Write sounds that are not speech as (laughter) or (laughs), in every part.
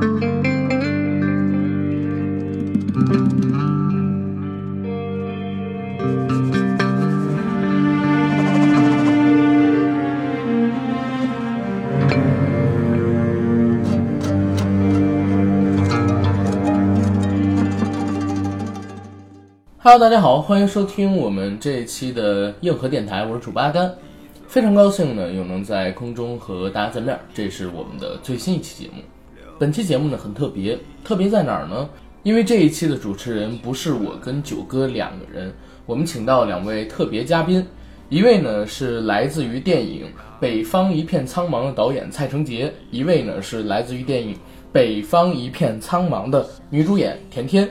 Hello，大家好，欢迎收听我们这一期的硬核电台，我是主播阿甘，非常高兴呢又能在空中和大家见面，这是我们的最新一期节目。本期节目呢很特别，特别在哪儿呢？因为这一期的主持人不是我跟九哥两个人，我们请到两位特别嘉宾，一位呢是来自于电影《北方一片苍茫》的导演蔡成杰，一位呢是来自于电影《北方一片苍茫》的女主演田天。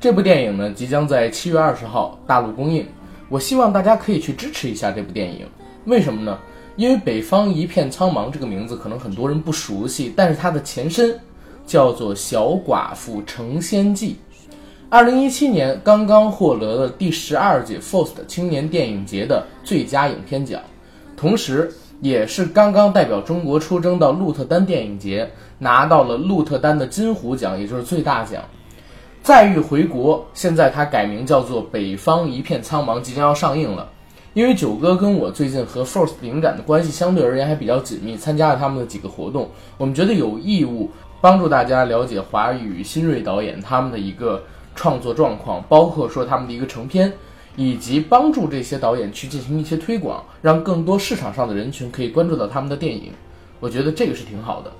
这部电影呢，即将在七月二十号大陆公映。我希望大家可以去支持一下这部电影。为什么呢？因为“北方一片苍茫”这个名字可能很多人不熟悉，但是它的前身叫做《小寡妇成仙记》。二零一七年刚刚获得了第十二届 FIRST 青年电影节的最佳影片奖，同时也是刚刚代表中国出征到鹿特丹电影节，拿到了鹿特丹的金虎奖，也就是最大奖。再遇回国，现在它改名叫做《北方一片苍茫》，即将要上映了。因为九哥跟我最近和 FIRST 灵感的关系相对而言还比较紧密，参加了他们的几个活动，我们觉得有义务帮助大家了解华语新锐导演他们的一个创作状况，包括说他们的一个成片，以及帮助这些导演去进行一些推广，让更多市场上的人群可以关注到他们的电影。我觉得这个是挺好的。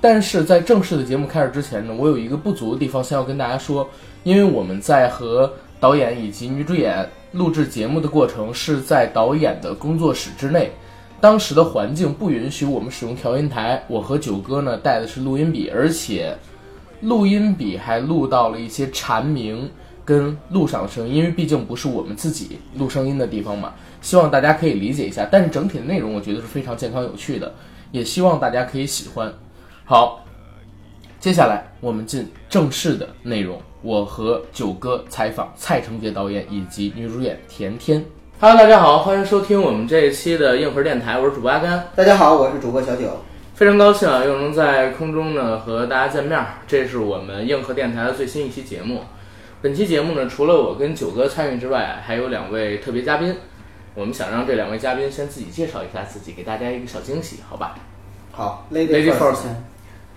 但是在正式的节目开始之前呢，我有一个不足的地方，先要跟大家说，因为我们在和导演以及女主演录制节目的过程是在导演的工作室之内，当时的环境不允许我们使用调音台。我和九哥呢带的是录音笔，而且录音笔还录到了一些蝉鸣跟路上的声音，因为毕竟不是我们自己录声音的地方嘛，希望大家可以理解一下。但是整体的内容我觉得是非常健康有趣的，也希望大家可以喜欢。好，接下来我们进正式的内容。我和九哥采访蔡成杰导演以及女主演田天。Hello，大家好，欢迎收听我们这一期的硬核电台，我是主播阿甘。大家好，我是主播小九。非常高兴啊，又能在空中呢和大家见面。这是我们硬核电台的最新一期节目。本期节目呢，除了我跟九哥参与之外，还有两位特别嘉宾。我们想让这两位嘉宾先自己介绍一下自己，给大家一个小惊喜，好吧？好，Lady First。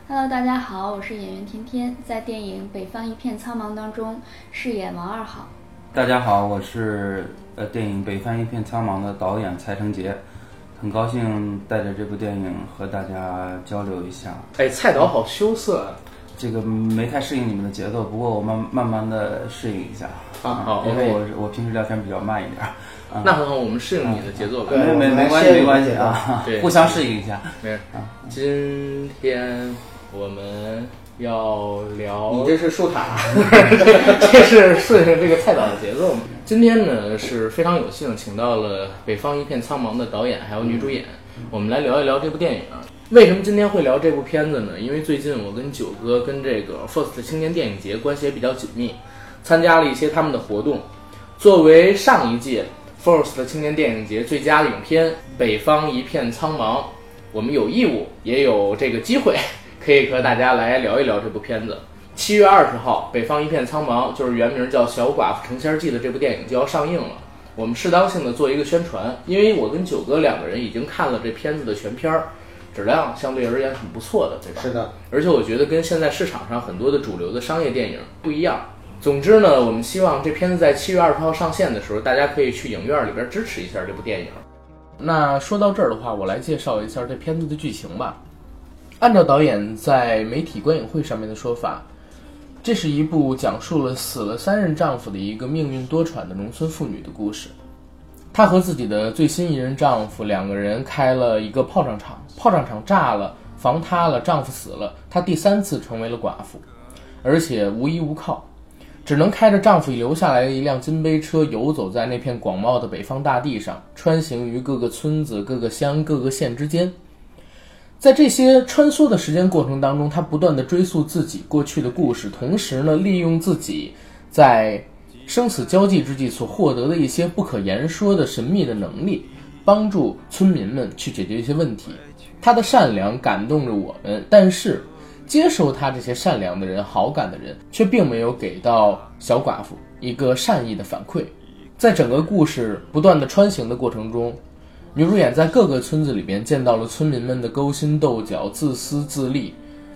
Hello，大家好，我是演员天天，在电影《北方一片苍茫》当中饰演王二好。大家好，我是呃电影《北方一片苍茫》的导演蔡成杰，很高兴带着这部电影和大家交流一下。哎，蔡导好羞涩啊！这个没太适应你们的节奏，不过我慢慢慢的适应一下。啊，好，因为我我平时聊天比较慢一点。啊、那很好，我们适应你的节奏吧。没没没关系没关系啊，对，互相适应一下。没事。今天。我们要聊，你这是树塔，(laughs) 这是顺着这个菜导的节奏。今天呢是非常有幸请到了《北方一片苍茫》的导演还有女主演，我们来聊一聊这部电影。为什么今天会聊这部片子呢？因为最近我跟九哥跟这个 FIRST 青年电影节关系也比较紧密，参加了一些他们的活动。作为上一届 FIRST 青年电影节最佳影片《北方一片苍茫》，我们有义务也有这个机会。可以和大家来聊一聊这部片子。七月二十号，《北方一片苍茫》就是原名叫《小寡妇成仙记》的这部电影就要上映了。我们适当性的做一个宣传，因为我跟九哥两个人已经看了这片子的全片儿，质量相对而言很不错的，对吧？是的。而且我觉得跟现在市场上很多的主流的商业电影不一样。总之呢，我们希望这片子在七月二十号上线的时候，大家可以去影院里边支持一下这部电影。那说到这儿的话，我来介绍一下这片子的剧情吧。按照导演在媒体观影会上面的说法，这是一部讲述了死了三任丈夫的一个命运多舛的农村妇女的故事。她和自己的最新一任丈夫两个人开了一个炮仗厂，炮仗厂炸了，房塌了，丈夫死了，她第三次成为了寡妇，而且无依无靠，只能开着丈夫留下来的一辆金杯车游走在那片广袤的北方大地上，穿行于各个村子、各个乡、各个县之间。在这些穿梭的时间过程当中，他不断的追溯自己过去的故事，同时呢，利用自己在生死交际之际所获得的一些不可言说的神秘的能力，帮助村民们去解决一些问题。他的善良感动着我们，但是接受他这些善良的人、好感的人，却并没有给到小寡妇一个善意的反馈。在整个故事不断的穿行的过程中，女主演在各个村子里边见到了村民们的勾心斗角、自私自利，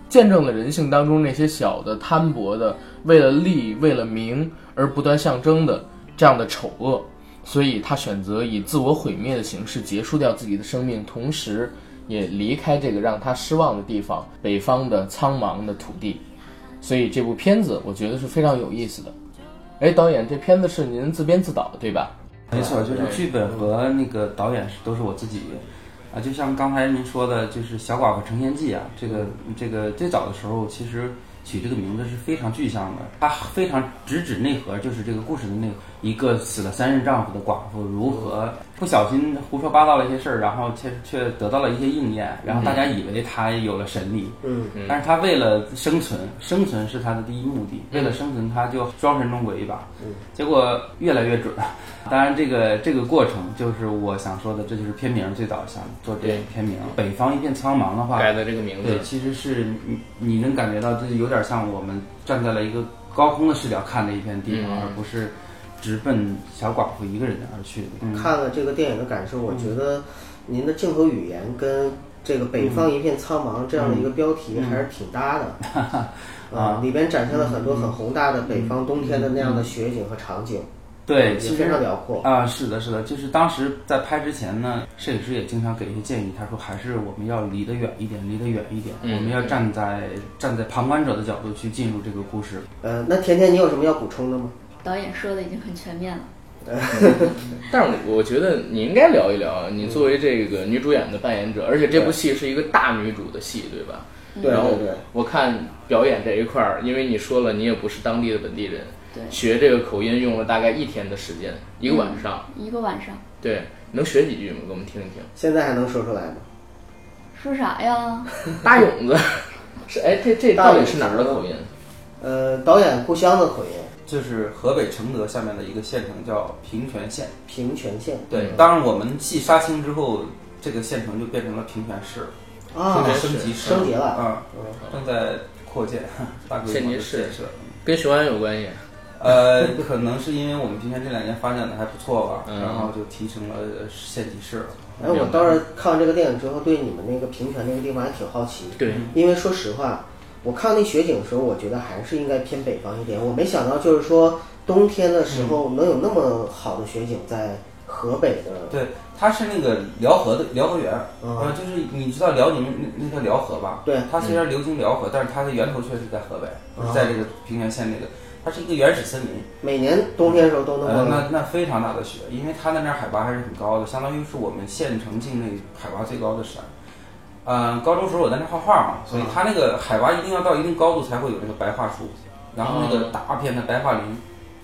见证了人性当中那些小的贪薄的、为了利、为了名而不断象征的这样的丑恶。所以她选择以自我毁灭的形式结束掉自己的生命，同时也离开这个让她失望的地方——北方的苍茫的土地。所以这部片子我觉得是非常有意思的。哎，导演，这片子是您自编自导的，对吧？没错，就是剧本和那个导演是都是我自己，啊，就像刚才您说的，就是《小寡妇成仙记》啊，这个这个最早的时候其实。取这个名字是非常具象的，它非常直指内核，就是这个故事的内核。一个死了三任丈夫的寡妇，如何不小心胡说八道了一些事儿，然后却却得到了一些应验，然后大家以为她有了神力，嗯，但是她为了生存，生存是她的第一目的，为了生存，她就装神弄鬼一把，结果越来越准。(laughs) 当然，这个这个过程就是我想说的，这就是片名最早想做这片名。北方一片苍茫的话改的这个名字，对，其实是你你能感觉到这有点像我们站在了一个高空的视角看的一片地方，而不是直奔小寡妇一个人而去的。看了这个电影的感受，我觉得您的镜头语言跟这个“北方一片苍茫”这样的一个标题还是挺搭的。(laughs) 啊，里边展现了很多很宏大的北方冬天的那样的雪景和场景。对，其实非常辽阔啊，是的，是的，就是当时在拍之前呢，摄影师也经常给一些建议，他说还是我们要离得远一点，离得远一点，我们要站在站在旁观者的角度去进入这个故事。呃，那甜甜，你有什么要补充的吗？导演说的已经很全面了。(laughs) 但是我觉得你应该聊一聊，你作为这个女主演的扮演者，而且这部戏是一个大女主的戏，对吧？对。然后我看表演这一块儿，因为你说了你也不是当地的本地人。对，学这个口音用了大概一天的时间，一个晚上，一个晚上。对，能学几句吗？给我们听一听。现在还能说出来吗？说啥呀？(laughs) 大勇子，是哎，这这到底是哪儿的口音？呃，导演故乡的口音，就是河北承德下面的一个县城，叫平泉县。平泉县。对，当然我们戏杀青之后，这个县城就变成了平泉市了，啊，升级升级了啊，正在扩建，(laughs) 大规模的建设，跟雄安有关系。呃，可能是因为我们平泉这两年发展的还不错吧，然后就提升了县级市了。哎，我倒是看完这个电影之后，对你们那个平泉那个地方还挺好奇。对，因为说实话，我看那雪景的时候，我觉得还是应该偏北方一点。我没想到，就是说冬天的时候能有那么好的雪景在河北的。对，它是那个辽河的辽河源，呃，就是你知道辽宁那那条辽河吧？对，它虽然流经辽河，但是它的源头确实在河北，在这个平泉县那个。它是一个原始森林，每年冬天的时候都能。呃，那那非常大的雪，因为它那边海拔还是很高的，相当于是我们县城境内海拔最高的山。嗯，高中时候我在那画画嘛，所以它那个海拔一定要到一定高度才会有那个白桦树，然后那个大片的白桦林，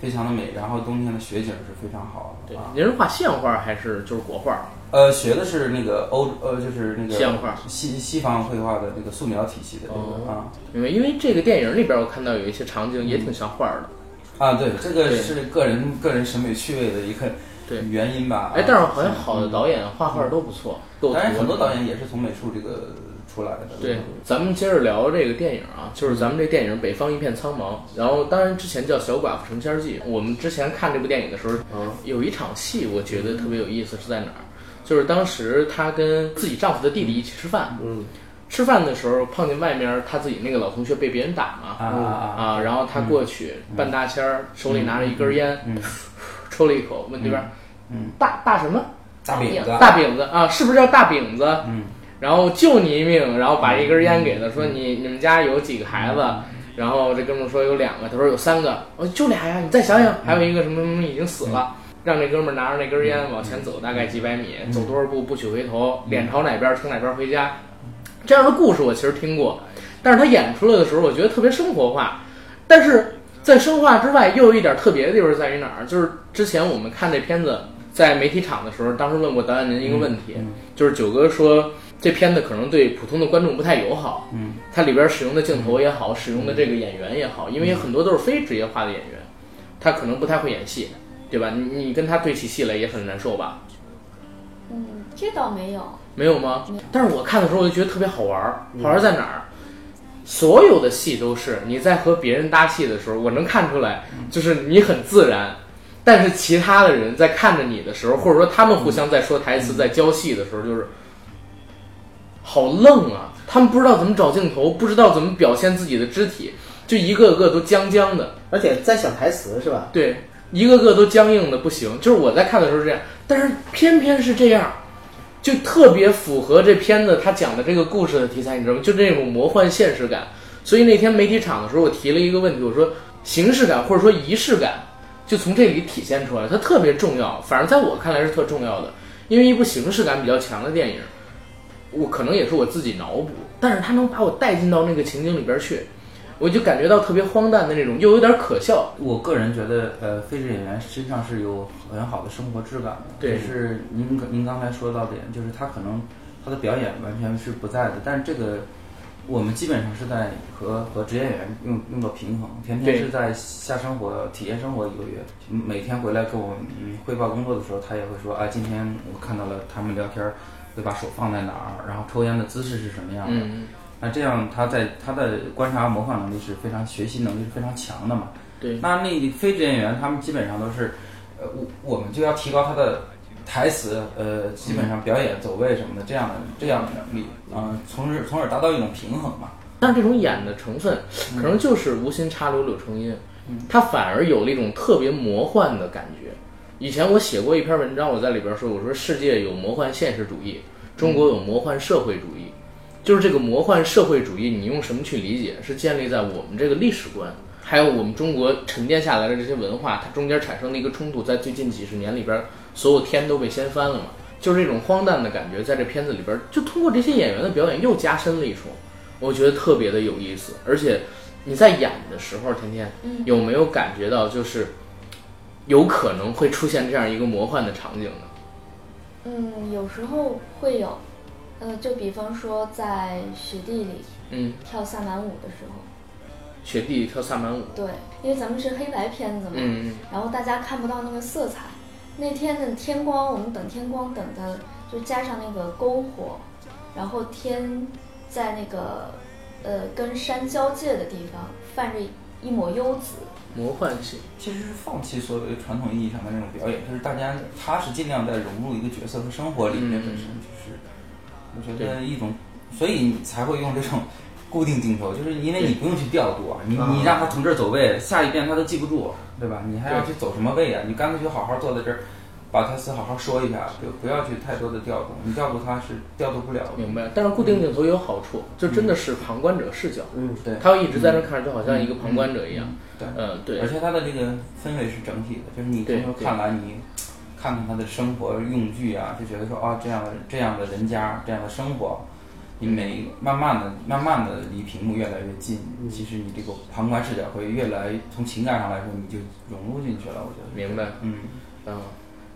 非常的美，然后冬天的雪景是非常好的。对，您是画线画还是就是国画？呃，学的是那个欧呃，就是那个西洋画，西西方绘画的那个素描体系的这个啊。因为因为这个电影里边，我看到有一些场景也挺像画的。啊，对，这个是个人个人审美趣味的一个对原因吧。哎，但是好像好的导演画画都不错，当然很多导演也是从美术这个出来的。对，咱们接着聊这个电影啊，就是咱们这电影《北方一片苍茫》，然后当然之前叫《小寡妇成仙记》。我们之前看这部电影的时候，有一场戏我觉得特别有意思，是在哪儿？就是当时她跟自己丈夫的弟弟一起吃饭，嗯，吃饭的时候碰见外面她自己那个老同学被别人打嘛，啊啊，然后她过去半大签儿，手里拿着一根烟，抽了一口，问对面，嗯，大大什么？大饼子，大饼子啊，是不是叫大饼子？嗯，然后救你一命，然后把一根烟给他，说你你们家有几个孩子？然后这哥们说有两个，他说有三个，我就俩呀，你再想想，还有一个什么什么已经死了。让这哥们儿拿着那根烟往前走，大概几百米，走多少步不许回头，脸朝哪边冲哪边回家。这样的故事我其实听过，但是他演出来的时候，我觉得特别生活化。但是在生化之外，又有一点特别的地方在于哪儿？就是之前我们看这片子在媒体场的时候，当时问过导演您一个问题，就是九哥说这片子可能对普通的观众不太友好。嗯，它里边使用的镜头也好，使用的这个演员也好，因为很多都是非职业化的演员，他可能不太会演戏。对吧？你你跟他对起戏来也很难受吧？嗯，这倒没有。没有吗？但是我看的时候我就觉得特别好玩儿。好玩在哪儿？所有的戏都是你在和别人搭戏的时候，我能看出来，就是你很自然，但是其他的人在看着你的时候，或者说他们互相在说台词、在交戏的时候，就是好愣啊！他们不知道怎么找镜头，不知道怎么表现自己的肢体，就一个个都僵僵的。而且在想台词是吧？对，一个个都僵硬的不行。就是我在看的时候是这样，但是偏偏是这样，就特别符合这片子他讲的这个故事的题材，你知道吗？就这种魔幻现实感。所以那天媒体场的时候，我提了一个问题，我说形式感或者说仪式感，就从这里体现出来，它特别重要。反正在我看来是特重要的，因为一部形式感比较强的电影，我可能也是我自己脑补，但是它能把我带进到那个情景里边去。我就感觉到特别荒诞的那种，又有点可笑。我个人觉得，呃，非职演员实际上是有很好的生活质感的。对，是您您刚才说到点，就是他可能他的表演完全是不在的，但是这个我们基本上是在和和职业演员用用到平衡。甜甜是在下生活体验生活一个月，每天回来跟我嗯汇报工作的时候，他也会说啊，今天我看到了他们聊天会把手放在哪儿，然后抽烟的姿势是什么样的。那这样，他在他的观察模仿能力是非常，学习能力是非常强的嘛？对。那那非职业演员，他们基本上都是，呃，我我们就要提高他的台词，呃，基本上表演走位什么的这样的这样的能力，嗯，从而从而达到一种平衡嘛。但这种演的成分，可能就是无心插柳柳成荫，他反而有了一种特别魔幻的感觉。以前我写过一篇文章，我在里边说，我说世界有魔幻现实主义，中国有魔幻社会主义。就是这个魔幻社会主义，你用什么去理解？是建立在我们这个历史观，还有我们中国沉淀下来的这些文化，它中间产生的一个冲突，在最近几十年里边，所有天都被掀翻了嘛？就是这种荒诞的感觉，在这片子里边，就通过这些演员的表演又加深了一重，我觉得特别的有意思。而且你在演的时候，天天有没有感觉到，就是有可能会出现这样一个魔幻的场景呢？嗯，有时候会有。呃，就比方说在雪地里，嗯，跳萨满舞的时候，雪地里跳萨满舞，对，因为咱们是黑白片子嘛，嗯然后大家看不到那个色彩。那天的天光，我们等天光等的，就加上那个篝火，然后天在那个呃跟山交界的地方泛着一抹幽紫，魔幻性，其实是放弃所谓传统意义上的那种表演，就是大家他是尽量在融入一个角色和生活里面，本身就是。我觉得一种，所以你才会用这种 (laughs) 固定镜头，就是因为你不用去调度啊，你你让他从这儿走位，下一遍他都记不住，对吧？你还要去走什么位啊？你干脆就好好坐在这儿，把台词好好说一下，就不要去太多的调度。你调度他是调度不了。明白。但是固定镜头有好处，就真的是旁观者视角。嗯，对。他要一直在那看着，就好像一个旁观者一样。对，嗯，对。而且他的这个氛围是整体的，就是你从头看完你。看看他的生活用具啊，就觉得说啊，这样的这样的人家，这样的生活，你每慢慢的、慢慢的离屏幕越来越近，其实你这个旁观视角会越来从情感上来说，你就融入进去了。我觉得明白，嗯。嗯，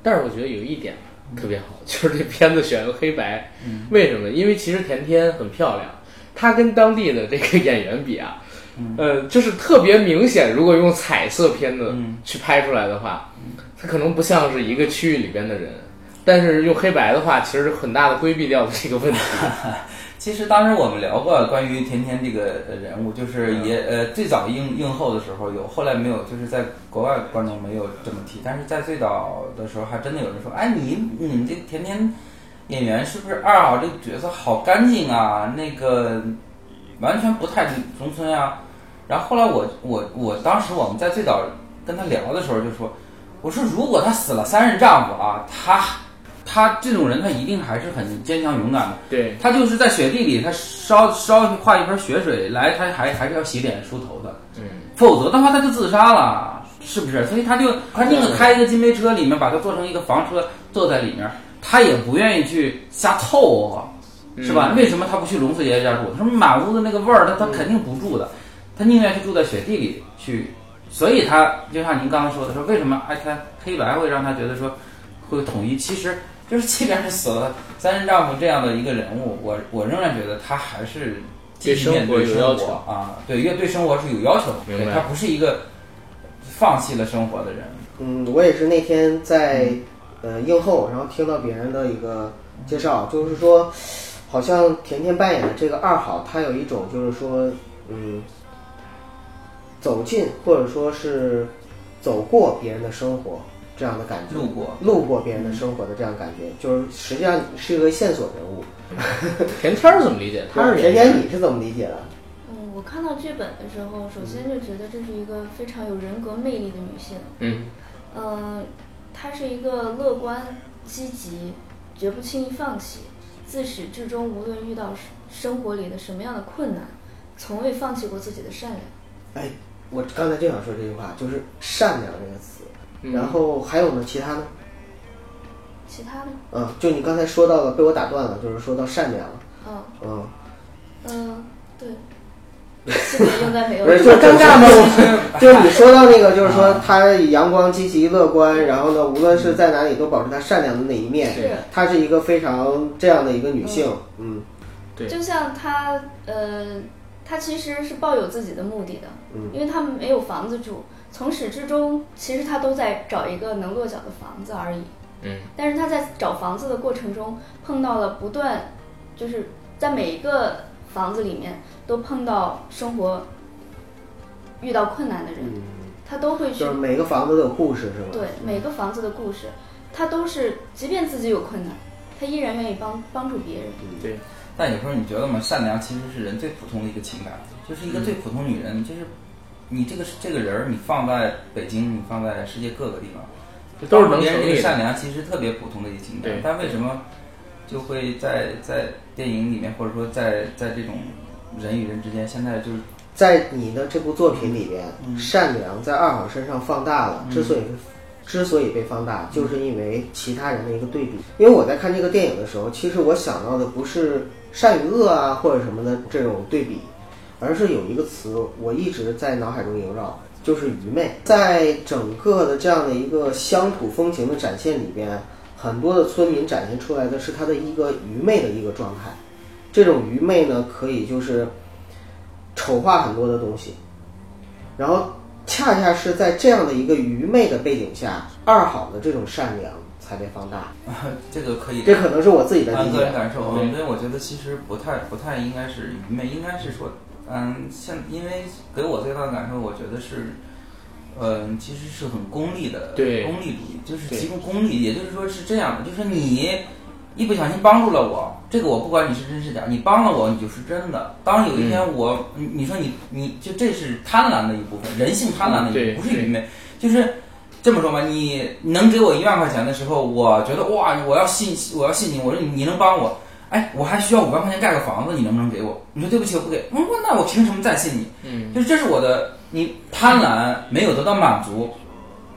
但是我觉得有一点特别好，(laughs) 就是这片子选个黑白，为什么？因为其实甜甜很漂亮，她跟当地的这个演员比啊，呃，就是特别明显，如果用彩色片子去拍出来的话。他可能不像是一个区域里边的人，但是用黑白的话，其实很大的规避掉了这个问题。(laughs) 其实当时我们聊过关于甜甜这个人物，就是也呃最早映映后的时候有，后来没有，就是在国外观众没有这么提，但是在最早的时候还真的有人说，哎你你这甜甜演员是不是二号这个角色好干净啊？那个完全不太农村啊。然后后来我我我当时我们在最早跟他聊的时候就说。我说，如果她死了三任丈夫啊，她，她这种人，她一定还是很坚强勇敢的。对，她就是在雪地里，她烧烧化一盆雪水来，她还还是要洗脸梳头的。嗯，否则的话，她就自杀了，是不是？所以她就她宁可开一个金杯车里面，把它做成一个房车，坐在里面，她也不愿意去瞎凑合，是吧？为什么她不去龙四爷爷家住？他说满屋子那个味儿，她她肯定不住的，她宁愿去住在雪地里去。所以他就像您刚刚说的，说为什么爱他黑白会让他觉得说会统一？其实就是即便是死了 (laughs) 三任丈夫这样的一个人物，我我仍然觉得他还是对生活有要求啊，对，越对生活是有要求的，他不是一个放弃了生活的人。嗯，我也是那天在呃映后，然后听到别人的一个介绍，就是说好像甜甜扮演的这个二好，他有一种就是说。嗯，走进或者说是走过别人的生活这样的感觉，路过路过别人的生活的这样感觉，就是实际上你是一个线索人物。甜甜儿怎么理解？他是甜甜，你是怎么理解的？嗯，我看到剧本的时候，首先就觉得这是一个非常有人格魅力的女性。嗯嗯，她是一个乐观、积极，绝不轻易放弃，自始至终，无论遇到生活里的什么样的困难，从未放弃过自己的善良。哎，我刚才就想说这句话，就是善良这个词。嗯然后还有呢，其他呢？其他的，嗯，就你刚才说到了，被我打断了，就是说到善良。嗯嗯，嗯，对，基本应该没有 (laughs) 不。是，就是尴尬吗？就是你说到那个，就是说他阳光、积极、乐观，然后呢，无论是在哪里都保持他善良的那一面。是她是一个非常这样的一个女性。嗯对就像她，呃，他其实是抱有自己的目的的，嗯因为他们没有房子住，从始至终，其实他都在找一个能落脚的房子而已。嗯但是他在找房子的过程中，碰到了不断，就是在每一个房子里面都碰到生活遇到困难的人，嗯，他都会去就是每个房子都有故事，是吧？对每个房子的故事，他都是即便自己有困难，他依然愿意帮帮助别人。对，但有时候你觉得吗？善良其实是人最普通的一个情感，就是一个最普通女人，就是你这个这个人儿，你放在北京，你放在世界各个地方，这都是能别人成立。这个善良其实特别普通的一个情感，但为什么就会在在电影里面，或者说在在这种人与人之间，现在就是在你的这部作品里边，嗯善良在二好身上放大了。之所以之所以被放大，就是因为其他人的一个对比。因为我在看这个电影的时候，其实我想到的不是善与恶啊或者什么的这种对比，而是有一个词我一直在脑海中萦绕，就是愚昧。在整个的这样的一个乡土风情的展现里边，很多的村民展现出来的是他的一个愚昧的一个状态。这种愚昧呢，可以就是丑化很多的东西，然后恰恰是在这样的一个愚昧的背景下，二好的这种善良才被放大。(laughs) 这个可以这可能是我自己的按理解。个人感受，对因为我觉得其实不太不太应该是愚昧，应该是说，嗯，像因为给我最大的感受，我觉得是，嗯，其实是很功利的，对功利主义，就是对极度功利，也就是说是这样的，就是你一不小心帮助了我，这个我不管你是真是假，你帮了我，你就是真的。当有一天我，你你说你你就这是贪婪的一部分，人性贪婪的一部对分，不是愚昧，就是。这么说吧，你能给我一万块钱的时候，我觉得哇，我要信，我要信你。我说你你能帮我，哎，我还需要五万块钱盖个房子，你能不能给我？你说对不起，我不给。嗯，那我凭什么再信你？嗯，就是这是我的，你贪婪没有得到满足，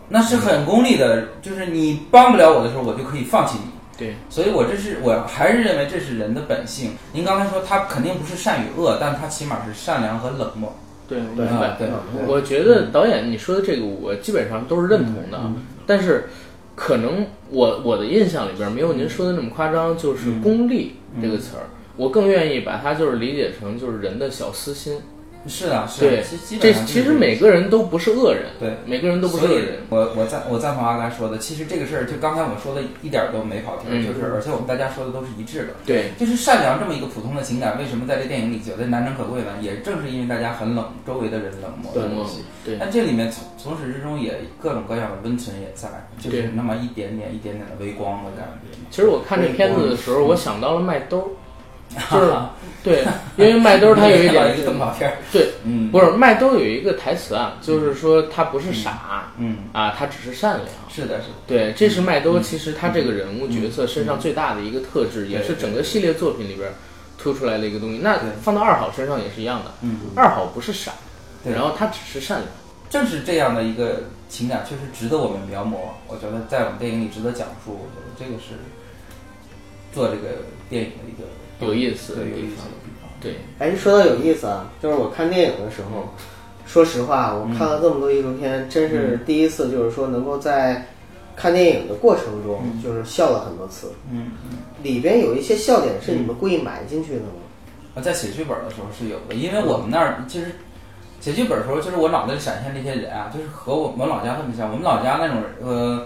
那是很功利的。就是你帮不了我的时候，我就可以放弃你。对，所以我这是我还是认为这是人的本性。您刚才说他肯定不是善与恶，但他起码是善良和冷漠。对，我对明白。对嗯我觉得导演你说的这个，我基本上都是认同的，啊。但是可能我我的印象里边没有您说的那么夸张，就是“功利”这个词儿，我更愿意把它就是理解成就是人的小私心。是的，是的，对其基，这其实每个人都不是恶人，对每个人都不是恶人。我我赞我赞同阿甘说的，其实这个事儿就刚才我说的一点儿都没跑题，嗯就是而且我们大家说的都是一致的。对，就是善良这么一个普通的情感，为什么在这电影里觉得难能可贵呢？也正是因为大家很冷，周围的人冷漠的东西。对，但这里面从从始至终也各种各样的温存也在，就是那么一点点一点点的微光的感觉。其实我看这片子的时候，我想到了麦兜儿，(laughs) 就是对，因为麦兜儿它有一点 (laughs) 对，嗯，不是麦兜有一个台词啊，就是说他不是傻嗯，啊，他只是善良。是的，是的，对，这是麦兜其实他这个人物角色身上最大的一个特质，也是整个系列作品里边突出来的一个东西。那放到二好身上也是一样的，嗯，二好不是傻，对然后他只是善良。正是这样的一个情感，确实值得我们描摹。我觉得在我们电影里值得讲述。我觉得这个是做这个电影的一个有意思的地方意思的地方。对，哎，说到有意思啊，就是我看电影的时候，说实话，我看了这么多艺术片，真是第一次，就是说能够在看电影的过程中，就是笑了很多次。嗯嗯。里边有一些笑点是你们故意埋进去的吗？啊在写剧本的时候是有的，因为我们那儿其实写剧本的时候，就是我脑子里闪现这些人啊，就是和我们老家特别像。我们老家那种呃，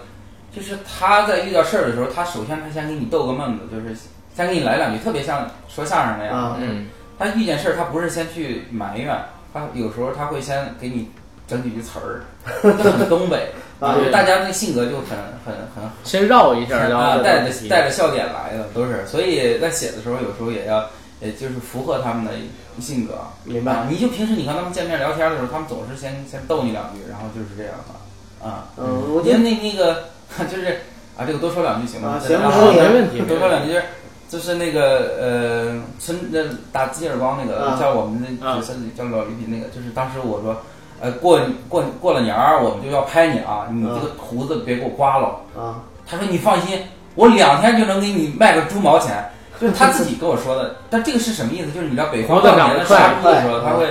就是他在遇到事儿的时候，他首先他先给你逗个闷子，就是先给你来两句，特别像说相声那样。啊嗯，他遇见事儿，他不是先去埋怨，他有时候他会先给你整几句词儿，就 (laughs) 很东北，啊大家那性格就很很很先绕一下，然啊，后带着带着笑点来的都是，所以在写的时候有时候也要，也就是符合他们的性格。明白啊，你就平时你和他们见面聊天的时候，他们总是先先逗你两句，然后就是这样的啊。嗯，我觉得那那个 (laughs) 就是啊，这个多说两句行吗？啊行啊行没问题，多说两句，就是就是那个呃，村那打鸡耳光那个、啊叫我们那啊就是叫老李那个，就是当时我说，呃，过过过了年儿我们就要拍你啊，你这个胡子别给我刮了。啊，他说你放心，我两天就能给你卖个猪毛钱，就是他自己跟我说的。(laughs) 但这个是什么意思？就是你知道北方过年的杀猪的时候，他会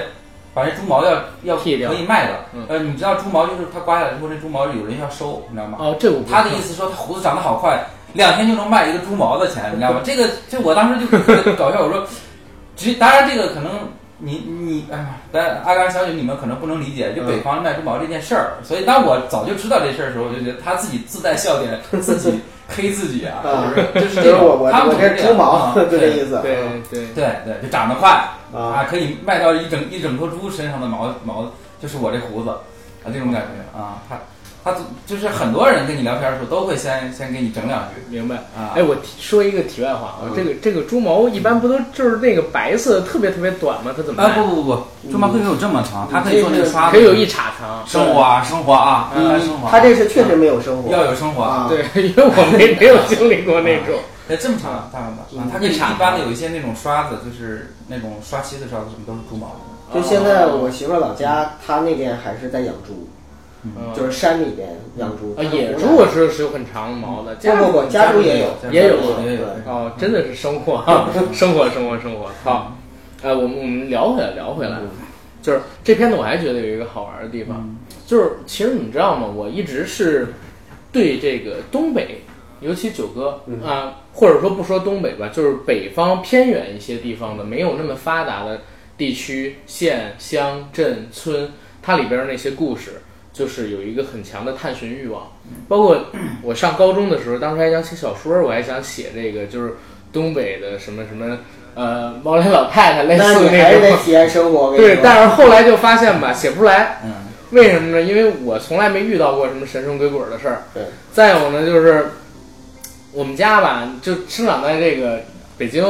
把这猪毛要要可以卖的嗯。呃，你知道猪毛就是他刮下来之后，那猪毛有人要收，你知道吗？哦，这我他的意思说他胡子长得好快，两天就能卖一个猪毛的钱，你知道吗？这个这我当时就特别搞笑，我说，只当然这个可能你你哎呀，但阿甘小姐你们可能不能理解，就北方卖猪毛这件事儿，所以当我早就知道这事儿的时候，我就觉得他自己自带笑点，自己黑自己啊，啊就是 (laughs) 就是我我我他们这是猪毛，(laughs) 这对意思。对对对对，就长得快啊啊，可以卖到一整一整头猪身上的毛毛，就是我这胡子啊，这种感觉啊，他他就是很多人跟你聊天的时候都会先先给你整两句明白。啊，哎，我说一个题外话啊，嗯这个这个猪毛一般不都就是那个白色特别特别短吗？它怎么啊卖？不不不，猪毛可以有这么长，它可以做那个刷子，可以有一茬长。生活啊生活啊，生活啊，他这是确实没有生活，要有生活啊对，因为我没没有经历过那种。哎，这么长，大半把啊，它可以一般的有一些那种刷子，就是那种刷漆的刷子，什么都是猪毛的。就现在我媳妇儿老家，她那边还是在养猪，嗯就是山里边养猪。啊，野猪我知道是有很长的毛的，家不不不，家猪也有，也有也有。哦，真的是生活，(laughs) 生活，生活，生活。好，呃，我们我们聊回来，聊回来，就是这片子我还觉得有一个好玩的地方，就是其实你知道吗？我一直是对这个东北，尤其九哥啊、或者说不说东北吧，就是北方偏远一些地方的没有那么发达的地区、县、乡、镇、村，它里边儿那些故事。就是有一个很强的探寻欲望，包括我上高中的时候，当时还想写小说，我还想写这个，就是东北的什么什么，呃，猫脸老太太类那似你还是那种。得体验生活。对，但是后来就发现吧，写不出来。嗯，为什么呢？因为我从来没遇到过什么神神鬼鬼的事儿。对。再有呢，就是我们家吧，就生长在这个北京，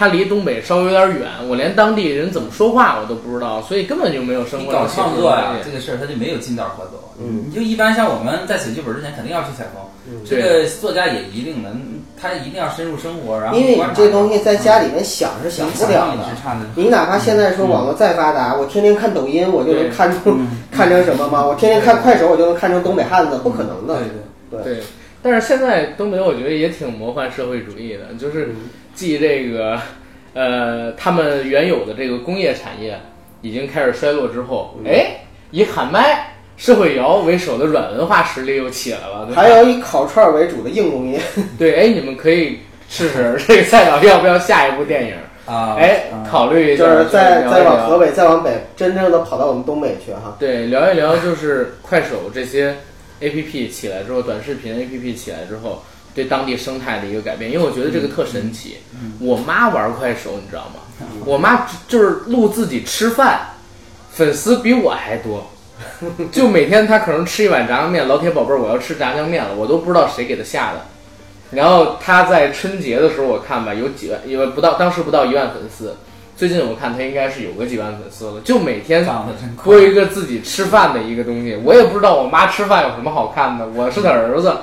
它离东北稍微有点远，我连当地人怎么说话我都不知道，所以根本就没有生你搞活上创作呀，写这个事儿它就没有近道可走。嗯你就一般像我们在写剧本之前，肯定要去采风。嗯这个作家也一定能，他一定要深入生活，然后因为你这东西在家里面想是想不了的你。哪怕现在说网络再发达，我天天看抖音，我就能看出看成什么吗？我天天看快手，我就能看成东北汉子，不可能的。对对对，但是现在东北我觉得也挺魔幻社会主义的，就是继这个呃他们原有的这个工业产业已经开始衰落之后，哎，以喊麦、社会摇为首的软文化实力又起来了，对还有以烤串为主的硬工业，(laughs) 对，哎，你们可以试试这个赛道要不要下一部电影？啊，哎，啊考虑一下，就是再再往河北，再往北，真正的跑到我们东北去哈。对，聊一聊就是快手这些 A P P 起来之后，短视频 A P P 起来之后，对当地生态的一个改变。因为我觉得这个特神奇。我妈玩快手，你知道吗？我妈就是录自己吃饭，粉丝比我还多。就每天她可能吃一碗炸酱面，老铁宝贝儿，我要吃炸酱面了，我都不知道谁给她下的。然后她在春节的时候，我看吧，有几万，因为不到，当时不到一万粉丝。最近我看他应该是有个几万粉丝了，就每天播一个自己吃饭的一个东西，我也不知道我妈吃饭有什么好看的。我是她儿子，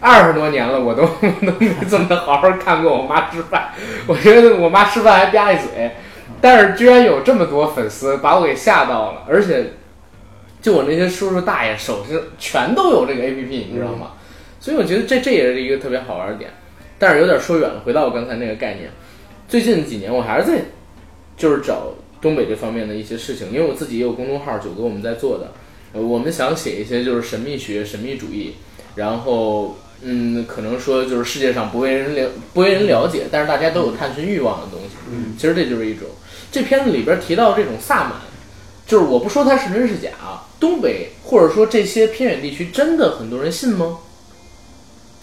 二十多年了，我都 (laughs) 我都没怎么好好看过我妈吃饭。我觉得我妈吃饭还吧唧嘴，但是居然有这么多粉丝，把我给吓到了。而且，就我那些叔叔大爷手上全都有这个 A P P，你知道吗？所以我觉得这这也是一个特别好玩的点。但是有点说远了，回到我刚才那个概念，最近几年我还是在就是找东北这方面的一些事情，因为我自己也有公众号，九哥我们在做的，呃，我们想写一些就是神秘学、神秘主义，然后嗯，可能说就是世界上不为人了不为人了解，但是大家都有探寻欲望的东西。嗯，其实这就是一种。这片子里边提到这种萨满，就是我不说它是真是假啊，东北或者说这些偏远地区真的很多人信吗？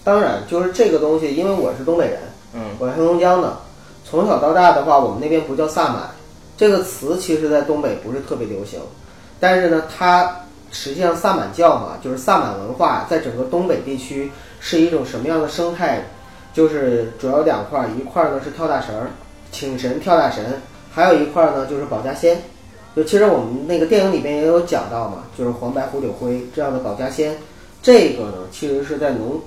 当然，就是这个东西，因为我是东北人，嗯我是黑龙江的，从小到大的话，我们那边不叫萨满，这个词其实在东北不是特别流行，但是呢，它实际上萨满教嘛，就是萨满文化，在整个东北地区是一种什么样的生态？就是主要两块儿，一块儿呢是跳大神儿，请神跳大神，还有一块儿呢就是保家仙。就其实我们那个电影里面也有讲到嘛，就是黄白胡柳灰这样的保家仙，这个呢其实是在农，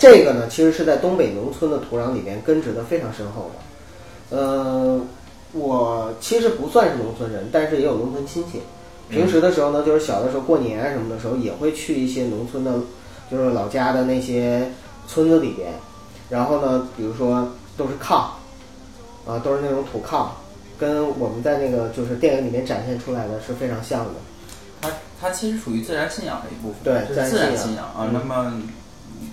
这个呢其实是在东北农村的土壤里面根植的非常深厚的。呃，我其实不算是农村人，但是也有农村亲戚。平时的时候呢，就是小的时候过年什么的时候，也会去一些农村的，就是老家的那些村子里边。然后呢，比如说都是炕，啊，都是那种土炕，跟我们在那个就是电影里面展现出来的是非常像的。它它其实属于自然信仰的一部分，对自然信仰啊。嗯那么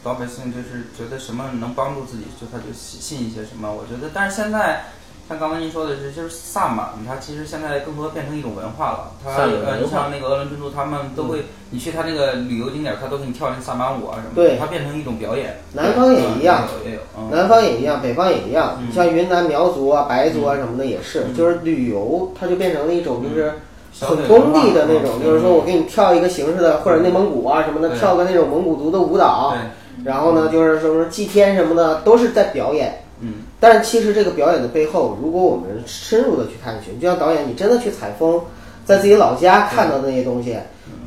老百姓就是觉得什么能帮助自己，就他就信信一些什么。我觉得，但是现在像刚刚您说的是，就是萨满，它其实现在更多变成一种文化了。它呃，像那个鄂伦春族，他们都会，你去他那个旅游景点，他都给你跳那萨满舞啊什么的，对它变成一种表演。南方也一样，嗯也有，嗯南方也一样，北方也一样。嗯像云南苗族啊、白族啊什么的也是，嗯就是旅游它就变成了一种就是小很功利的那种，嗯就是说我给你跳一个形式的，或者内蒙古啊什么的，跳个那种蒙古族的舞蹈，然后呢就是什么祭天什么的，都是在表演。嗯但是其实这个表演的背后，如果我们深入的去探寻，就像导演你真的去采风，在自己老家看到的那些东西，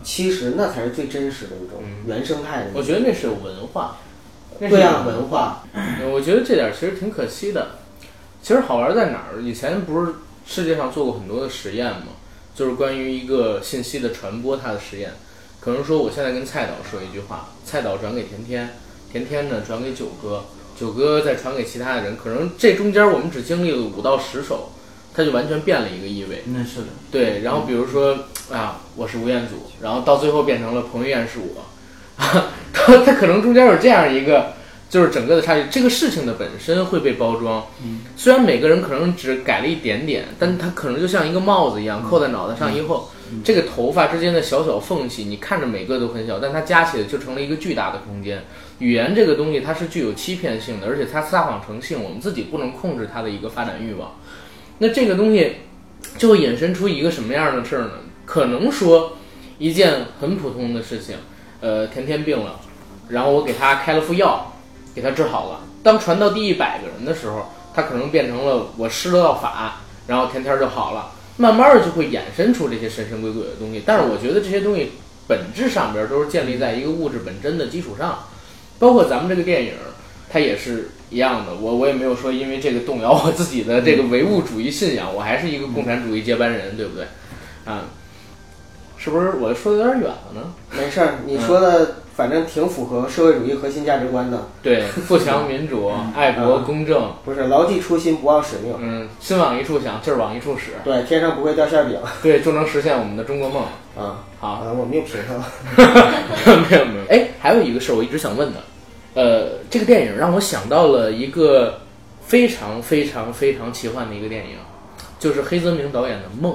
其实那才是最真实的一种嗯原生态的。我觉得那是有文化，那是对啊文化。我觉得这点其实挺可惜的。其实好玩在哪儿？以前不是世界上做过很多的实验吗？就是关于一个信息的传播，它的实验。可能说我现在跟蔡导说一句话，蔡导转给甜甜，甜甜呢转给九哥，九哥再传给其他的人。可能这中间我们只经历了五到十首，它就完全变了一个意味。那是的，对，然后比如说啊，我是吴彦祖，然后到最后变成了彭于晏是我，他 (laughs) 他可能中间有这样一个，就是整个的差距。这个事情的本身会被包装，嗯虽然每个人可能只改了一点点，但它可能就像一个帽子一样扣在脑袋上以后，这个头发之间的小小缝隙，你看着每个都很小，但它加起来就成了一个巨大的空间。语言这个东西它是具有欺骗性的，而且它撒谎成性，我们自己不能控制它的一个发展欲望。那这个东西就会引申出一个什么样的事儿呢？可能说一件很普通的事情，呃，甜甜病了，然后我给他开了副药，给他治好了。当传到第一百个人的时候，他可能变成了我施了道法，然后天天就好了。慢慢的就会衍生出这些神神鬼鬼的东西。但是我觉得这些东西本质上边都是建立在一个物质本真的基础上，包括咱们这个电影，它也是一样的。我我也没有说因为这个动摇我自己的这个唯物主义信仰，我还是一个共产主义接班人，对不对？啊，是不是我说的有点远了呢？没事儿，你说的反正挺符合社会主义核心价值观的，对，富强民主、爱国、公正，不是牢记初心，不忘使命。嗯，心往一处想，劲儿往一处使，对，天上不会掉馅饼对，就能实现我们的中国梦。啊！好，啊，我们又评上了。(laughs) 没有没有。哎，还有一个事儿我一直想问的，呃，这个电影让我想到了一个非常非常非常奇幻的一个电影，就是黑泽明导演的《梦》。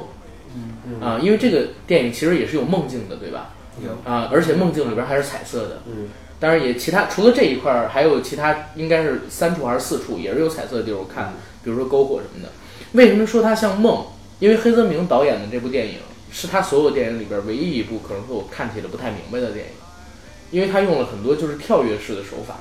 嗯啊，因为这个电影其实也是有梦境的，对吧？有啊，而且梦境里边还是彩色的。嗯，当然也其他除了这一块儿，还有其他应该是三处还是四处也是有彩色的地儿。我看，比如说篝火什么的。为什么说它像梦？因为黑泽明导演的这部电影是他所有电影里边唯一一部可能说我看起来不太明白的电影，因为他用了很多就是跳跃式的手法，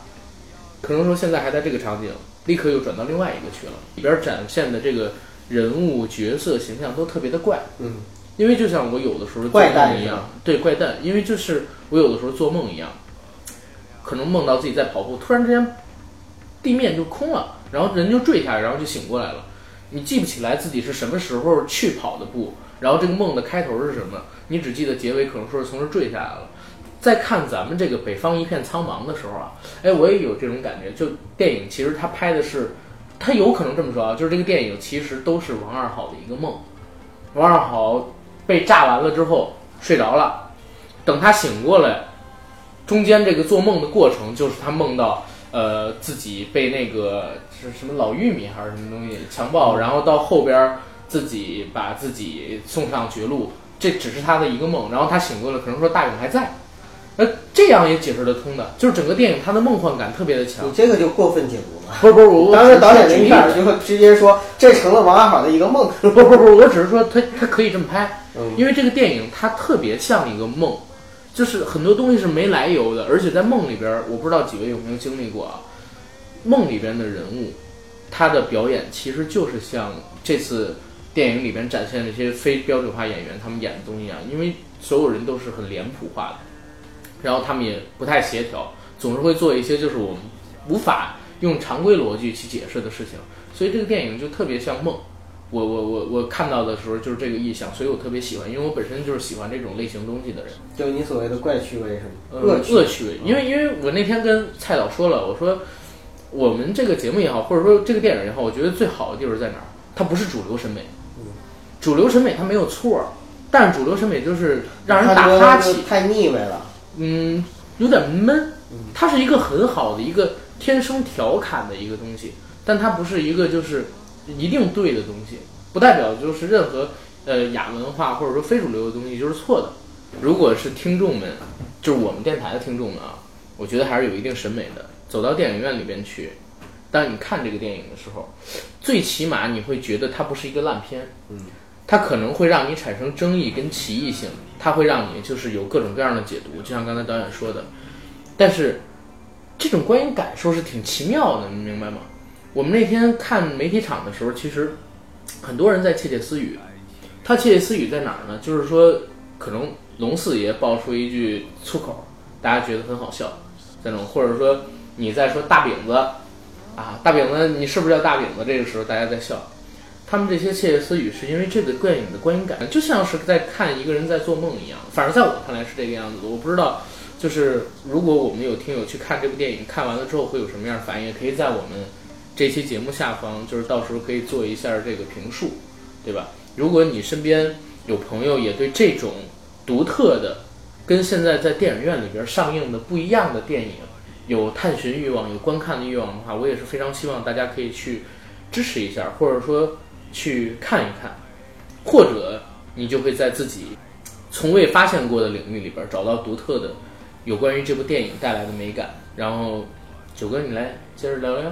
可能说现在还在这个场景，立刻又转到另外一个去了，里边展现的这个人物角色形象都特别的怪。嗯，因为就像我有的时候做怪诞一样，对怪诞，因为就是我有的时候做梦一样，可能梦到自己在跑步，突然之间地面就空了，然后人就坠下来，然后就醒过来了。你记不起来自己是什么时候去跑的步，然后这个梦的开头是什么，你只记得结尾可能说是从这儿坠下来了。在看咱们这个北方一片苍茫的时候啊，哎，我也有这种感觉。就电影其实它拍的是，他有可能这么说啊，就是这个电影其实都是王二好的一个梦。王二好被炸完了之后睡着了，等他醒过来，中间这个做梦的过程就是他梦到呃自己被那个是什么老玉米还是什么东西强暴，然后到后边自己把自己送上绝路，这只是他的一个梦。然后他醒过来，可能说大勇还在，呃，这样也解释得通的，就是整个电影它的梦幻感特别的强你。这个就过分解读了。不是不是，我当时导演举例那面儿就会直接说，这成了王阿好的一个梦。不不不，我只是说他他可以这么拍，嗯因为这个电影它特别像一个梦，就是很多东西是没来由的，而且在梦里边儿，我不知道几位有没有经历过啊，梦里边的人物，他的表演其实就是像这次电影里边展现的这些非标准化演员他们演的东西一样，因为所有人都是很脸谱化的，然后他们也不太协调，总是会做一些就是我们无法用常规逻辑去解释的事情，所以这个电影就特别像梦。我我我我看到的时候就是这个意象，所以我特别喜欢，因为我本身就是喜欢这种类型东西的人。就你所谓的怪趣味是吗？呃恶趣恶趣味，因为因为我那天跟蔡导说了，我说我们这个节目也好，或者说这个电影也好，我觉得最好的地方在哪儿？它不是主流审美，主流审美它没有错，但是主流审美就是让人打哈欠，太腻歪了。嗯，有点闷。它是一个很好的一个天生调侃的一个东西，但它不是一个就是一定对的东西，不代表就是任何呃亚文化或者说非主流的东西就是错的。如果是听众们，就是我们电台的听众们啊，我觉得还是有一定审美的。走到电影院里边去，当你看这个电影的时候，最起码你会觉得它不是一个烂片，嗯，它可能会让你产生争议跟歧义性，它会让你就是有各种各样的解读，就像刚才导演说的。但是这种观影感受是挺奇妙的，你明白吗？我们那天看媒体场的时候，其实很多人在窃窃私语。他窃窃私语在哪儿呢？就是说，可能龙四爷爆出一句粗口，大家觉得很好笑，这种，或者说你在说大饼子啊，大饼子，你是不是叫大饼子？这个时候大家在笑。他们这些窃窃私语是因为这个电影的观影感，就像是在看一个人在做梦一样。反正在我看来是这个样子的，我不知道。就是如果我们有听友去看这部电影，看完了之后会有什么样的反应，也可以在我们这期节目下方，就是到时候可以做一下这个评述，对吧？如果你身边有朋友也对这种独特的、跟现在在电影院里边上映的不一样的电影有探寻欲望、有观看的欲望的话，我也是非常希望大家可以去支持一下，或者说去看一看，或者你就会在自己从未发现过的领域里边找到独特的。有关于这部电影带来的美感，然后九哥你来接着聊聊。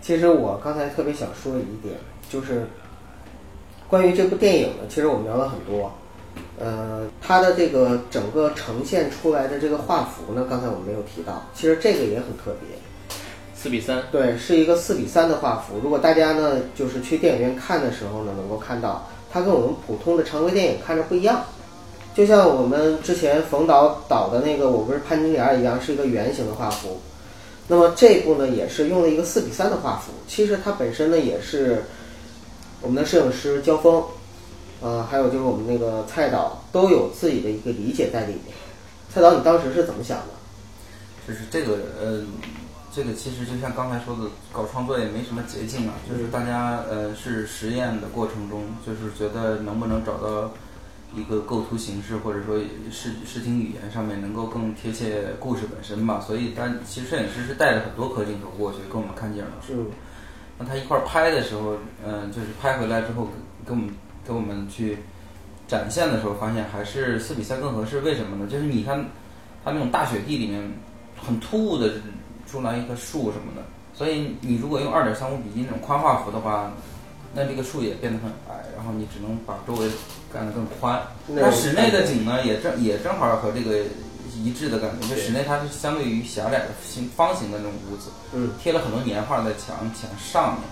其实我刚才特别想说一点，就是关于这部电影呢，其实我们聊了很多。呃，它的这个整个呈现出来的这个画幅呢，刚才我们没有提到，其实这个也很特别。四比三，对，是一个四比三的画幅。如果大家呢，就是去电影院看的时候呢，能够看到，它跟我们普通的常规电影看着不一样。就像我们之前冯导导的那个《我不是潘金莲》一样，是一个圆形的画幅。那么这一部呢，也是用了一个四比三的画幅。其实它本身呢，也是我们的摄影师焦峰，呃，还有就是我们那个蔡导都有自己的一个理解在里面。蔡导，你当时是怎么想的？就是这个，呃，这个其实就像刚才说的，搞创作也没什么捷径啊，就是大家呃是实验的过程中，就是觉得能不能找到。一个构图形式，或者说视视听语言上面能够更贴切故事本身吧，所以但其实摄影师是带着很多颗镜头过去跟我们看景的。是，那他一块儿拍的时候，嗯，就是拍回来之后跟我们跟我们去展现的时候，发现还是四比三更合适。为什么呢？就是你看他那种大雪地里面很突兀的出来一棵树什么的，所以你如果用二点三五比一那种宽画幅的话。那这个树也变得很矮，然后你只能把周围干得更宽。那室内的景呢，也正也正好和这个一致的感觉。就室内它是相对于狭窄的形方形的那种屋子，嗯，贴了很多年画在墙墙上面，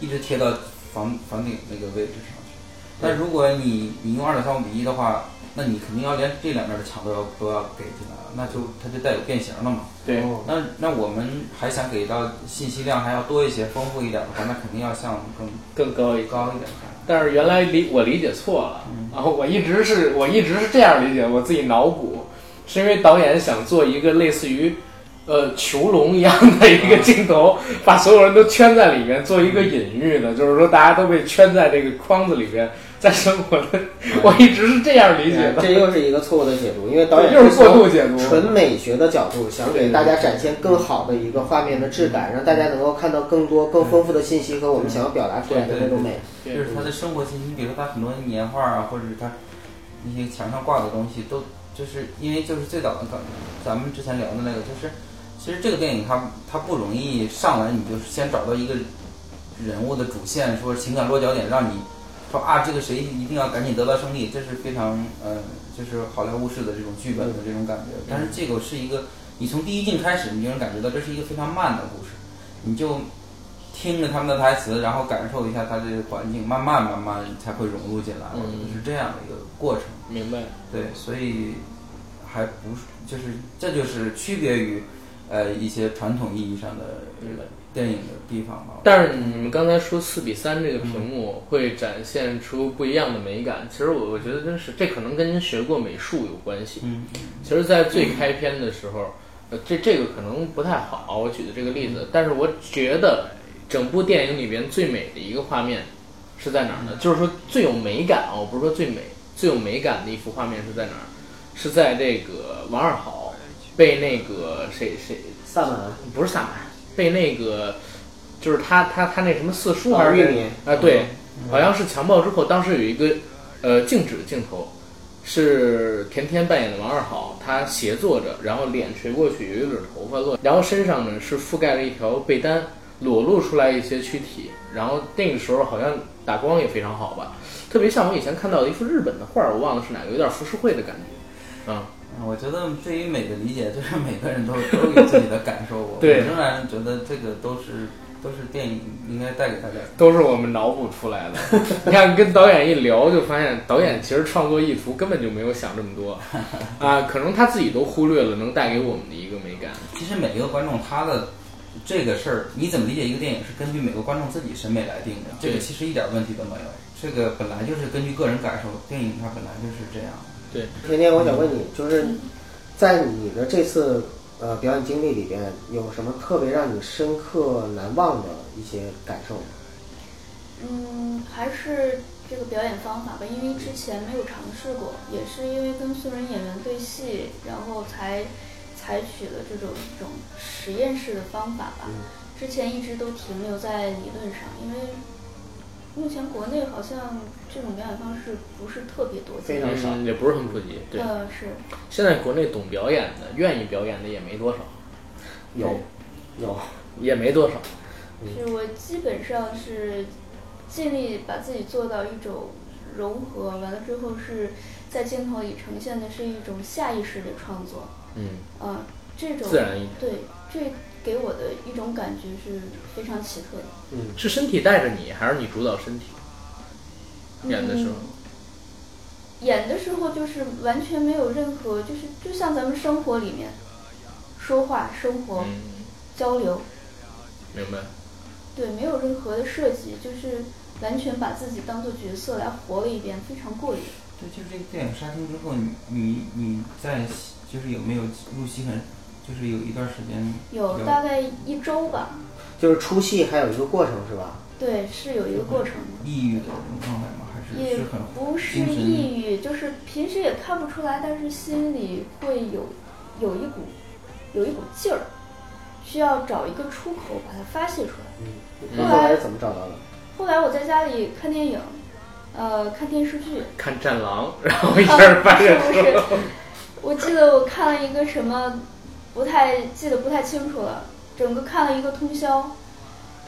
一直贴到房房顶那个位置上去。但如果你你用二点三五比一的话，那你肯定要连这两面的墙都要都要给进来，那就它就带有变形了嘛。对，那那我们还想给到信息量还要多一些、丰富一点的话，那肯定要向更更高一高一点看。但是原来理我理解错了，然后我一直是我一直是这样理解，我自己脑补，是因为导演想做一个类似于呃囚笼一样的一个镜头，把所有人都圈在里面，做一个隐喻的，就是说大家都被圈在这个框子里边。在生活的，我一直是这样理解的。这又是一个错误的解读，因为导演是过度解读，纯美学的角度，想给大家展现更好的一个画面的质感，让大家能够看到更多、更丰富的信息和我们想要表达出来的那种美。就是他的生活信息，比如说他很多年画啊，或者是他那些墙上挂的东西，都就是因为就是最早的刚咱们之前聊的那个，就是其实这个电影它它不容易上来，你就是先找到一个人物的主线，说情感落脚点，让你说啊这个谁一定要赶紧得到胜利，这是非常呃就是好莱坞式的这种剧本的这种感觉。但是这个是一个，你从第一镜开始，你就能感觉到这是一个非常慢的故事，你就。听着他们的台词，然后感受一下他这个环境，慢慢慢慢才会融入进来，是这样的一个过程。明白。对，所以还不是，就是这就是区别于呃一些传统意义上的这个电影的地方吧。但是你们刚才说四比三这个屏幕会展现出不一样的美感，其实我我觉得真是这可能跟您学过美术有关系。嗯。其实，在最开篇的时候，呃，这这个可能不太好，我举的这个例子，但是我觉得。整部电影里边最美的一个画面是在哪儿呢？就是说最有美感啊，我不是说最美，最有美感的一幅画面是在哪儿？是在这个王二好被那个谁谁萨满不是萨满，被那个就是他他他那什么四叔还是啊对，好像是强暴之后，当时有一个呃静止的镜头，是甜甜扮演的王二好，他斜坐着，然后脸垂过去，有一缕头发落，然后身上呢是覆盖了一条被单。裸露出来一些躯体，然后那个时候好像打光也非常好吧，特别像我以前看到的一幅日本的画，我忘了是哪个，有点浮世绘的感觉。嗯，我觉得对于美的理解，就是每个人都都有自己的感受。我 (laughs) 仍然觉得这个都是都是电影应该带给大家，都是我们脑补出来的。你看，跟导演一聊，就发现导演其实创作意图根本就没有想这么多 (laughs) 啊，可能他自己都忽略了能带给我们的一个美感。其实每一个观众他的。这个事儿你怎么理解？一个电影是根据每个观众自己审美来定的，这个其实一点问题都没有。这个本来就是根据个人感受，电影它本来就是这样。对，天天，我想问你，就是在你的这次呃表演经历里边，有什么特别让你深刻难忘的一些感受？嗯，还是这个表演方法吧，因为之前没有尝试过，也是因为跟素人演员对戏，然后才。采取了这种这种实验室的方法吧，之前一直都停留在理论上，因为目前国内好像这种表演方式不是特别多，非常少，也不是很普及。对，是。现在国内懂表演的、愿意表演的也没多少，有，有，也没多少。是我基本上是尽力把自己做到一种融合，完了之后是在镜头里呈现的是一种下意识的创作。嗯啊，这种自然一点对，这给我的一种感觉是非常奇特的。嗯，是身体带着你，还是你主导身体？演的时候，演的时候就是完全没有任何，就是就像咱们生活里面说话、生活交流。明白。对，没有任何的设计，就是完全把自己当做角色来活了一遍，非常过瘾。对，就是这个电影杀青之后，你你你在。就是有没有入戏很，就是有一段时间，有大概一周吧。就是出戏还有一个过程是吧？对，是有一个过程。抑郁的那种状态吗？还是也不是抑郁，就是平时也看不出来，但是心里会有有一股有一股劲儿，需要找一个出口把它发泄出来。嗯。后来怎么找到的？后来我在家里看电影，呃，看电视剧。看《战狼》，(laughs) 然后一下发泄出来。我记得我看了一个什么，不太记得不太清楚了。整个看了一个通宵，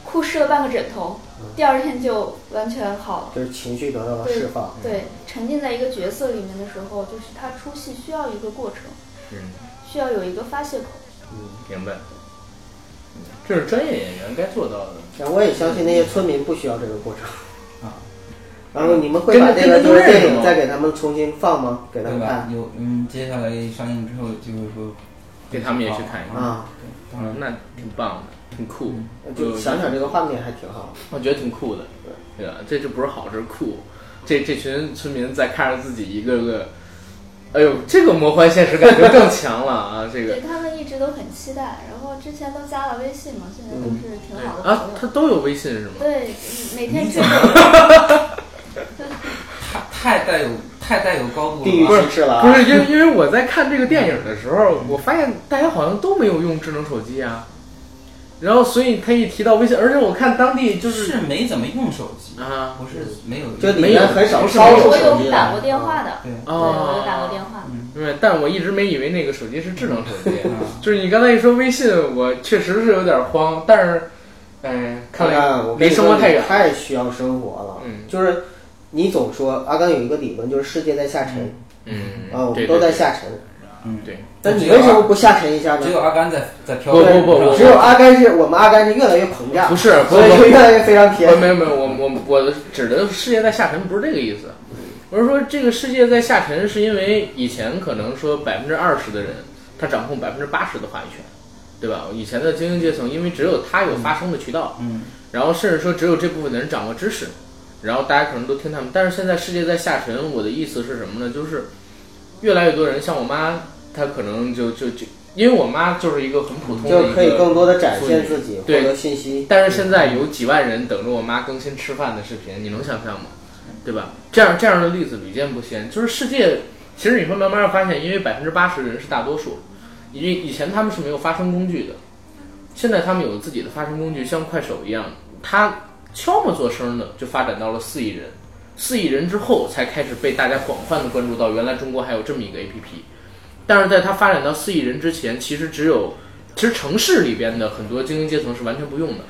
哭湿了半个枕头，第二天就完全好了。就是情绪得到了释放。对，沉浸在一个角色里面的时候，就是他出戏需要一个过程，嗯，需要有一个发泄口。嗯，明白。这是专业演员该做到的。但我也相信那些村民不需要这个过程。啊然后你们会把这个就是电影再给他们重新放吗？给他们看。有嗯，接下来上映之后就是说，给他们也去看一看啊。嗯，那挺棒的，挺酷。就想想这个画面还挺好。我觉得挺酷的，对吧？这就不是好，这是酷。这这群村民在看着自己一个个，哎呦，这个魔幻现实感觉更强了啊！(laughs) 这个。对他们一直都很期待，然后之前都加了微信嘛，现在都是挺好的朋友。啊，他都有微信是吗？对，每天 (laughs) 见。太太带有太带有高度了，不是了，不是因为 (laughs) 因为我在看这个电影的时候，我发现大家好像都没有用智能手机啊，然后所以他一提到微信，而且我看当地就是是没怎么用手机啊，不是没有，就没有很少我有打过电话的，对，我有打过电话，嗯，但我一直没以为那个手机是智能手机。就是你刚才一说微信，我确实是有点慌，但是，哎，看来离生活太远，太需要生活了。嗯，就是你总说阿甘有一个理论，就是世界在下沉。嗯，啊，我们都在下沉。嗯，对。那你为什么不下沉一下呢？只有阿甘在在飘。不不不，只有阿甘是我们阿甘是越来越膨胀。不是，所以就越来越非常偏。没有没有，我我我指的世界在下沉不是这个意思。我是说，这个世界在下沉，是因为以前可能说百分之二十的人，他掌控百分之八十的话语权，对吧？以前的精英阶层，因为只有他有发声的渠道，嗯，然后甚至说只有这部分的人掌握知识，然后大家可能都听他们。但是现在世界在下沉，我的意思是什么呢？就是越来越多人，像我妈，她可能就就就，因为我妈就是一个很普通的，就可以更多的展现自己，获得信息。但是现在有几万人等着我妈更新吃饭的视频，你能想象吗？对吧？这样这样的例子屡见不鲜。就是世界，其实你会慢慢发现，因为百分之八十的人是大多数，以以前他们是没有发声工具的，现在他们有自己的发声工具，像快手一样，他悄么做声的就发展到了四亿人，四亿人之后才开始被大家广泛的关注到，原来中国还有这么一个 APP。但是在它发展到四亿人之前，其实只有，其实城市里边的很多精英阶层是完全不用的。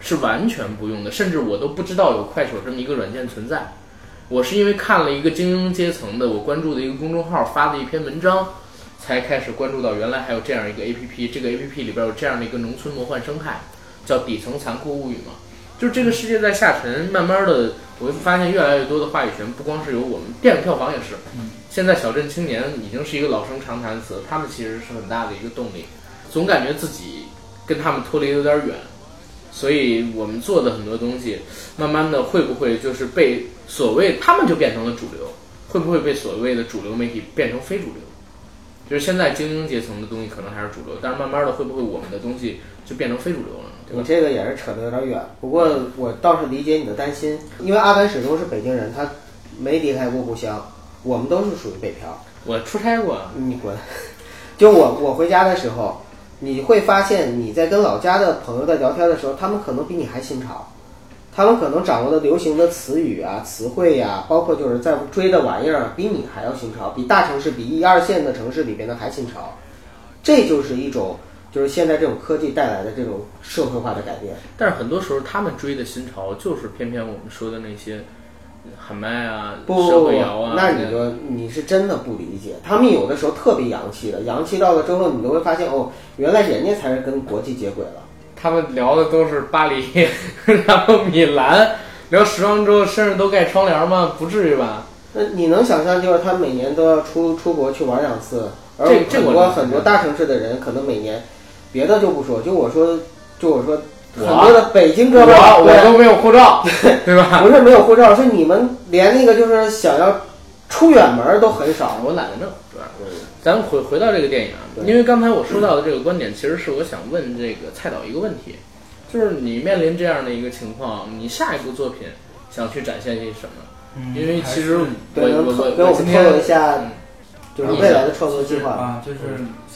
是完全不用的，甚至我都不知道有快手这么一个软件存在。我是因为看了一个精英阶层的我关注的一个公众号发的一篇文章，才开始关注到原来还有这样一个 A P P。这个 A P P 里边有这样的一个农村魔幻生态，叫底层残酷物语嘛。就是这个世界在下沉，慢慢的我会发现越来越多的话语权不光是由我们电影票房也是。现在小镇青年已经是一个老生常谈词，他们其实是很大的一个动力。总感觉自己跟他们脱离有点远。所以我们做的很多东西，慢慢的会不会就是被所谓他们就变成了主流？会不会被所谓的主流媒体变成非主流？就是现在精英阶层的东西可能还是主流，但是慢慢的会不会我们的东西就变成非主流了？你这个也是扯得有点远。不过我倒是理解你的担心，因为阿甘始终是北京人，他没离开过故乡。我们都是属于北漂。我出差过。你滚！(laughs) 就我我回家的时候。你会发现，你在跟老家的朋友在聊天的时候，他们可能比你还新潮，他们可能掌握的流行的词语啊、词汇呀，包括就是在追的玩意儿，比你还要新潮，比大城市、比一二线的城市里边的还新潮。这就是一种，就是现在这种科技带来的这种社会化的改变。但是很多时候，他们追的新潮，就是偏偏我们说的那些。喊麦啊，社会摇啊，那你就你是真的不理解。他们有的时候特别洋气的，洋气到了之后，你都会发现哦，原来人家才是跟国际接轨了。他们聊的都是巴黎，(laughs) 然后米兰，聊时装周，甚至都盖窗帘吗？不至于吧？那你能想象，就是他每年都要出出国去玩两次，而很多很多大城市的人可能每年，别的就不说，就我说，就我说。很多的北京哥们儿，我都没有护照，(laughs) 对吧？不是没有护照，是你们连那个就是想要出远门都很少。我懒得弄，是吧？咱回回到这个电影啊，因为刚才我说到的这个观点，其实是我想问这个蔡导一个问题，就是你面临这样的一个情况，你下一部作品想去展现些什么？因为其实我我给我们透露一下，就是未来的创作计划啊，就是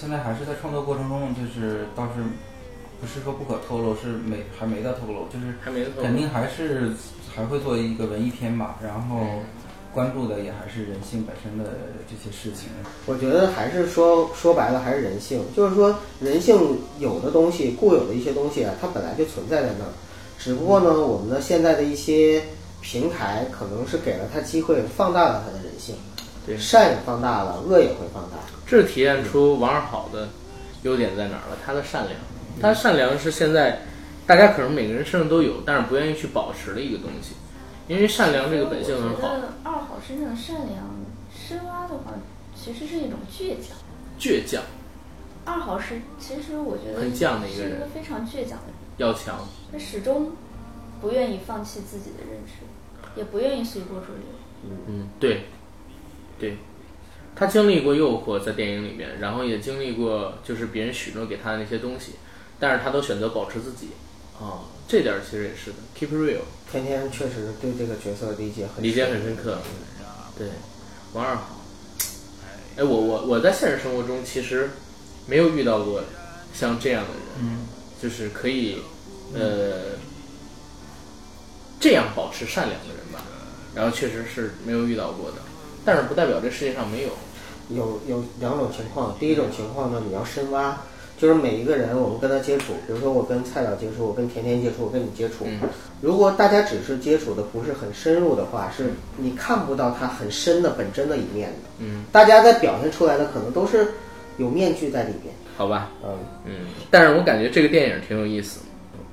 现在还是在创作过程中，就是倒是。不是说不可透露，是没还没得透露，就是还没肯定还是还会做一个文艺片吧。然后关注的也还是人性本身的这些事情。我觉得还是说说白了还是人性，就是说人性有的东西固有的一些东西啊，它本来就存在在那儿，只不过呢，我们的现在的一些平台可能是给了它机会，放大了它的人性，对善也放大了，恶也会放大。这体现出王二好的优点在哪儿了？他的善良。他善良是现在大家可能每个人身上都有，但是不愿意去保持的一个东西，因为善良这个本性很好。二好身上的善良，深挖的话，其实是一种倔强。倔强。二好是，其实我觉得很犟的一个人，是一个非常倔强的人。要强。他始终不愿意放弃自己的认知，也不愿意随波逐流。嗯嗯，对，对。他经历过诱惑，在电影里面，然后也经历过就是别人许诺给他的那些东西。但是他都选择保持自己，啊，这点其实也是的，keep real。天天确实对这个角色理解很理解很深刻，对，王二好。哎，我我我在现实生活中其实没有遇到过像这样的人，嗯，就是可以呃这样保持善良的人吧。然后确实是没有遇到过的，但是不代表这世界上没有。有有两种情况，第一种情况呢，你要深挖，就是每一个人我们跟他接触，比如说我跟蔡导接触，我跟甜甜接触，我跟你接触，如果大家只是接触的不是很深入的话，是你看不到他很深的本真的一面的。嗯，大家在表现出来的可能都是有面具在里边。好吧，嗯，嗯，但是我感觉这个电影挺有意思。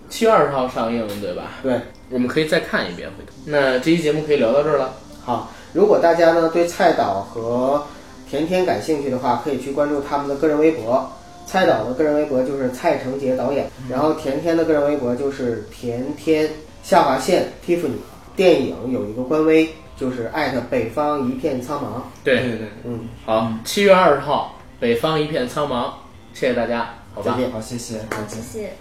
七月二十号上映，对吧？对，我们可以再看一遍，回头。那这期节目可以聊到这儿了。好，如果大家呢对蔡导和甜甜感兴趣的话，可以去关注他们的个人微博。蔡导的个人微博就是蔡成杰导演，然后甜甜的个人微博就是甜甜下划线 Tiffany。电影有一个官微，就是艾特北方一片苍茫。对，对对，嗯，好，七月二十号，北方一片苍茫，谢谢大家，好吧再。见。好，谢谢，再见谢。谢。